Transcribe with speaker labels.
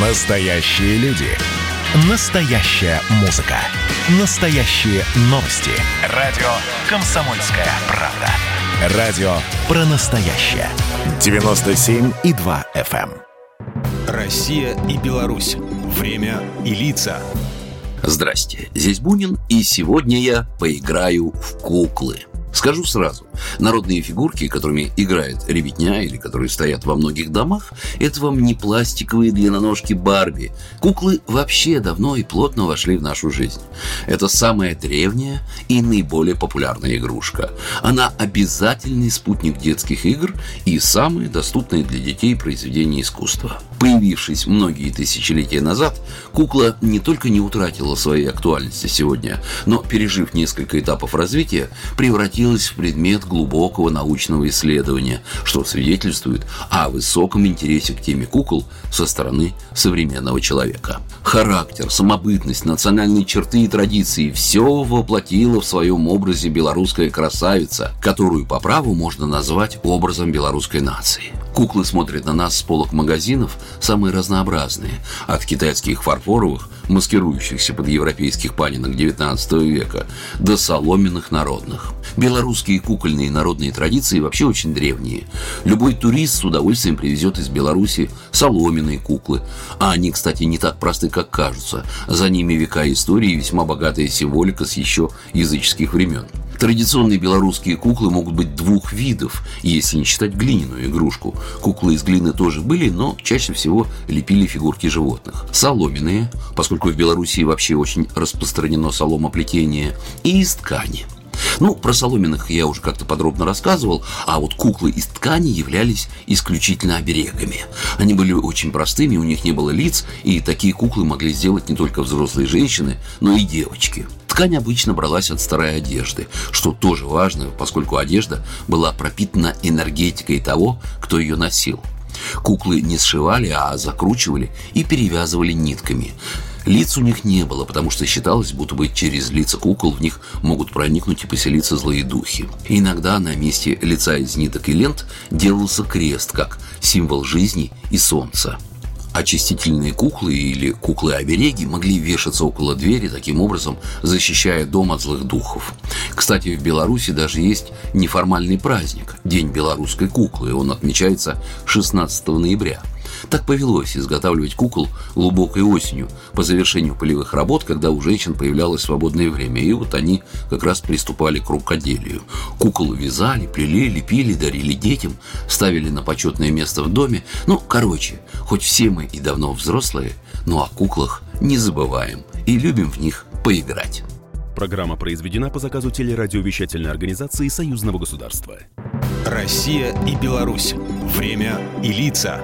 Speaker 1: Настоящие люди. Настоящая музыка. Настоящие новости. Радио «Комсомольская правда». Радио про настоящее. 97,2 FM.
Speaker 2: эм. Россия и Беларусь. Время и лица.
Speaker 3: Здрасте, здесь Бунин, и сегодня я поиграю в куклы. Скажу сразу, народные фигурки, которыми играет ребятня или которые стоят во многих домах, это вам не пластиковые длинноножки Барби. Куклы вообще давно и плотно вошли в нашу жизнь. Это самая древняя и наиболее популярная игрушка. Она обязательный спутник детских игр и самое доступное для детей произведение искусства. Появившись многие тысячелетия назад, кукла не только не утратила своей актуальности сегодня, но, пережив несколько этапов развития, превратилась в предмет глубокого научного исследования, что свидетельствует о высоком интересе к теме кукол со стороны современного человека. Характер, самобытность, национальные черты и традиции – все воплотило в своем образе белорусская красавица, которую по праву можно назвать образом белорусской нации. Куклы смотрят на нас с полок магазинов самые разнообразные, от китайских фарфоровых, маскирующихся под европейских панинок XIX века, до соломенных народных. Белорусские кукольные народные традиции вообще очень древние. Любой турист с удовольствием привезет из Беларуси соломенные куклы. А они, кстати, не так просты, как кажутся. За ними века истории и весьма богатая символика с еще языческих времен. Традиционные белорусские куклы могут быть двух видов, если не считать глиняную игрушку. Куклы из глины тоже были, но чаще всего лепили фигурки животных. Соломенные, поскольку в Белоруссии вообще очень распространено соломоплетение, и из ткани – ну, про соломенных я уже как-то подробно рассказывал, а вот куклы из ткани являлись исключительно оберегами. Они были очень простыми, у них не было лиц, и такие куклы могли сделать не только взрослые женщины, но и девочки. Ткань обычно бралась от старой одежды, что тоже важно, поскольку одежда была пропитана энергетикой того, кто ее носил. Куклы не сшивали, а закручивали и перевязывали нитками. Лиц у них не было, потому что считалось, будто бы через лица кукол в них могут проникнуть и поселиться злые духи. иногда на месте лица из ниток и лент делался крест, как символ жизни и солнца. Очистительные куклы или куклы-обереги могли вешаться около двери, таким образом защищая дом от злых духов. Кстати, в Беларуси даже есть неформальный праздник – День белорусской куклы. Он отмечается 16 ноября – так повелось изготавливать кукол глубокой осенью, по завершению полевых работ, когда у женщин появлялось свободное время. И вот они как раз приступали к рукоделию. Кукол вязали, плели, лепили, дарили детям, ставили на почетное место в доме. Ну, короче, хоть все мы и давно взрослые, но о куклах не забываем и любим в них поиграть.
Speaker 2: Программа произведена по заказу телерадиовещательной организации Союзного государства. Россия и Беларусь. Время и лица.